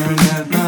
can make it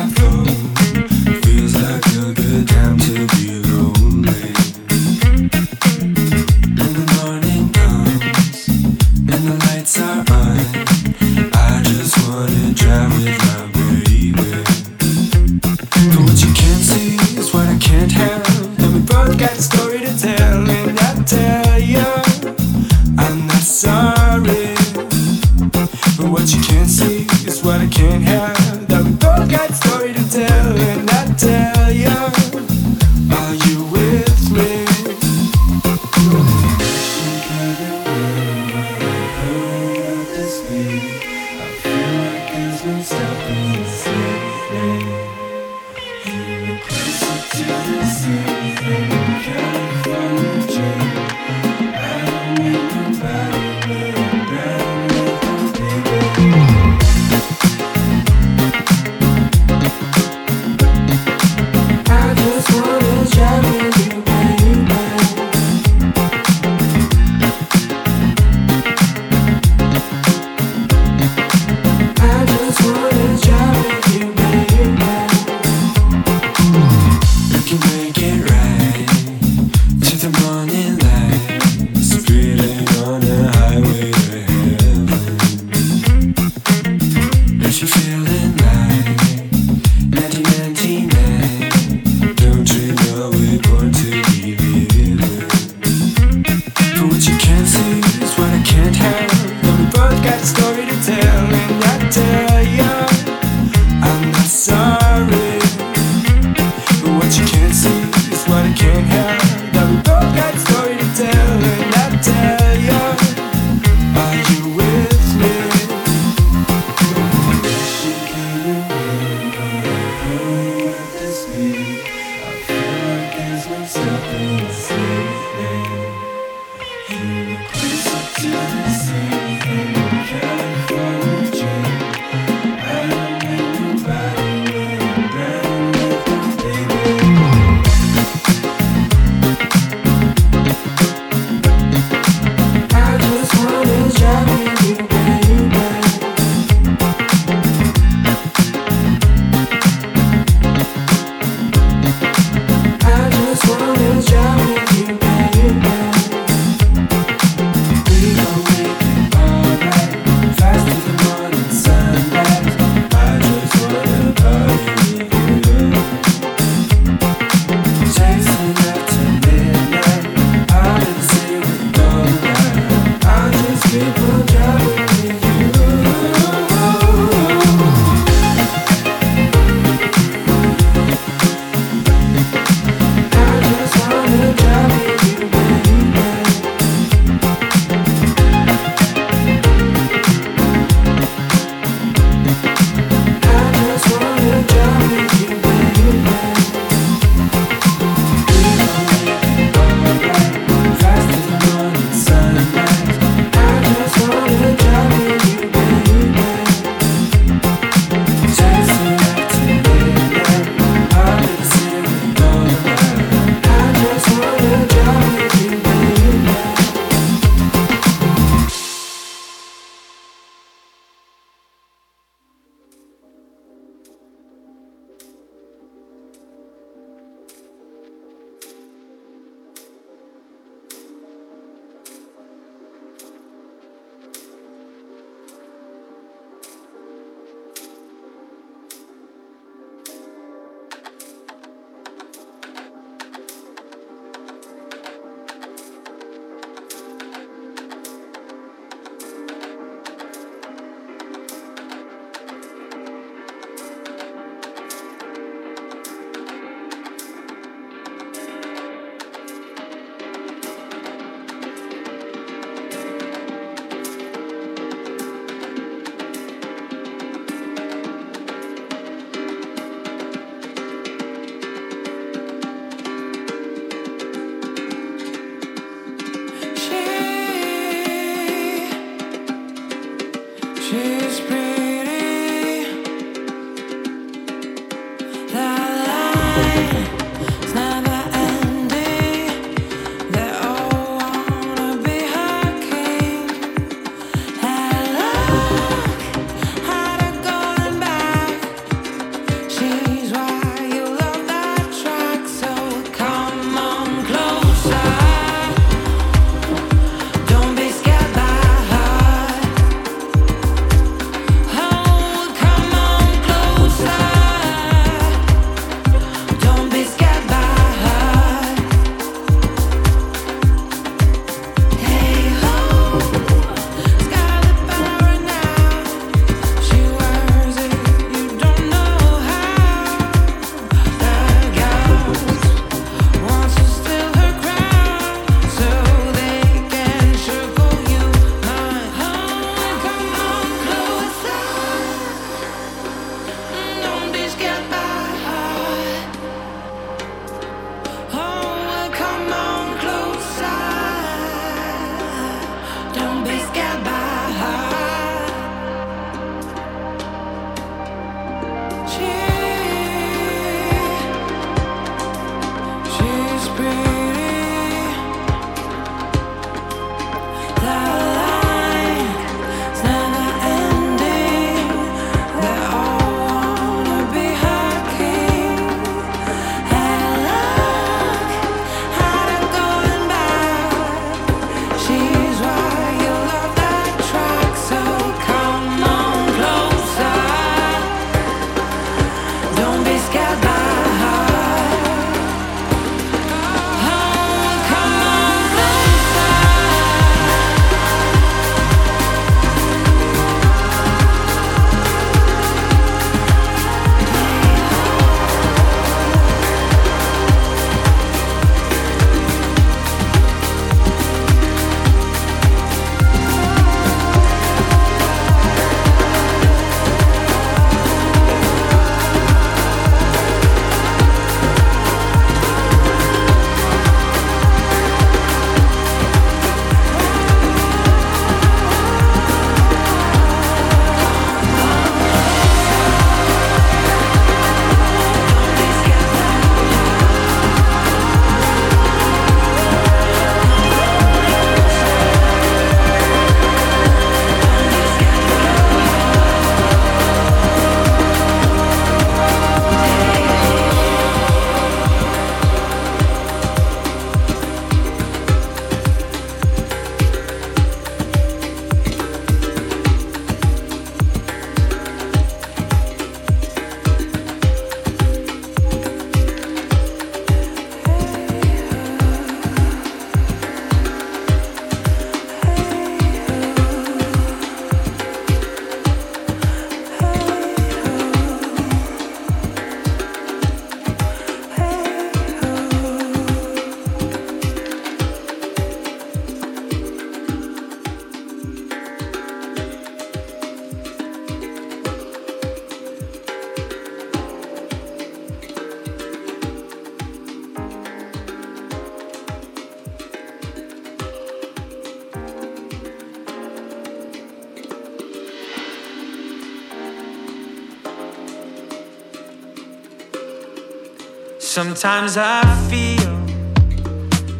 Sometimes I feel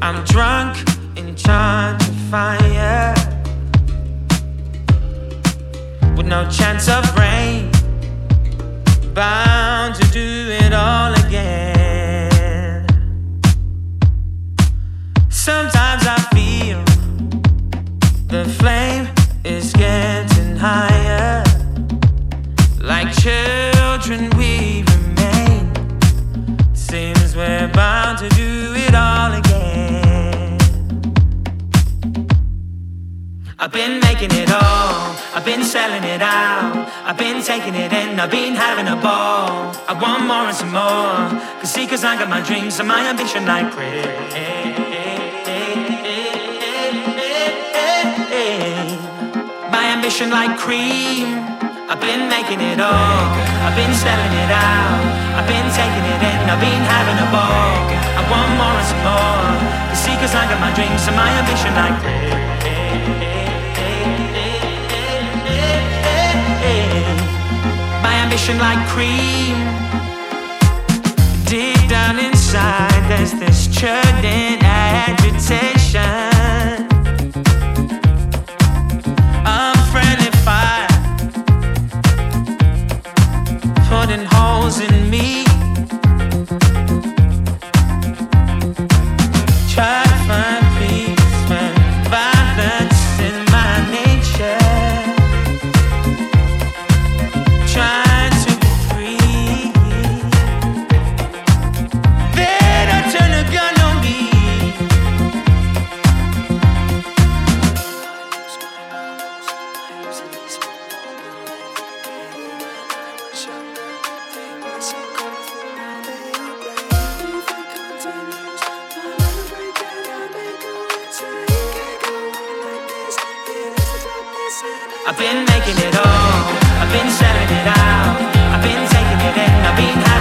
I'm drunk and trying to find fire with no chance of rain, bound to do it all again. Sometimes I feel the flame is getting higher, like bound to do it all again. I've been making it all, I've been selling it out, I've been taking it in, I've been having a ball. I want more and some more, cause see, cause I got my dreams and my ambition like prayer. My ambition like cream. I've been making it all, I've been selling it out, I've been taking it in, I've been having a ball. I want more and some more. because i got my dreams and my ambition like My ambition like cream. Deep down inside, there's this churning agitation. I've been making it all, I've been selling it out, I've been taking it in, I've been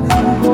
feeling.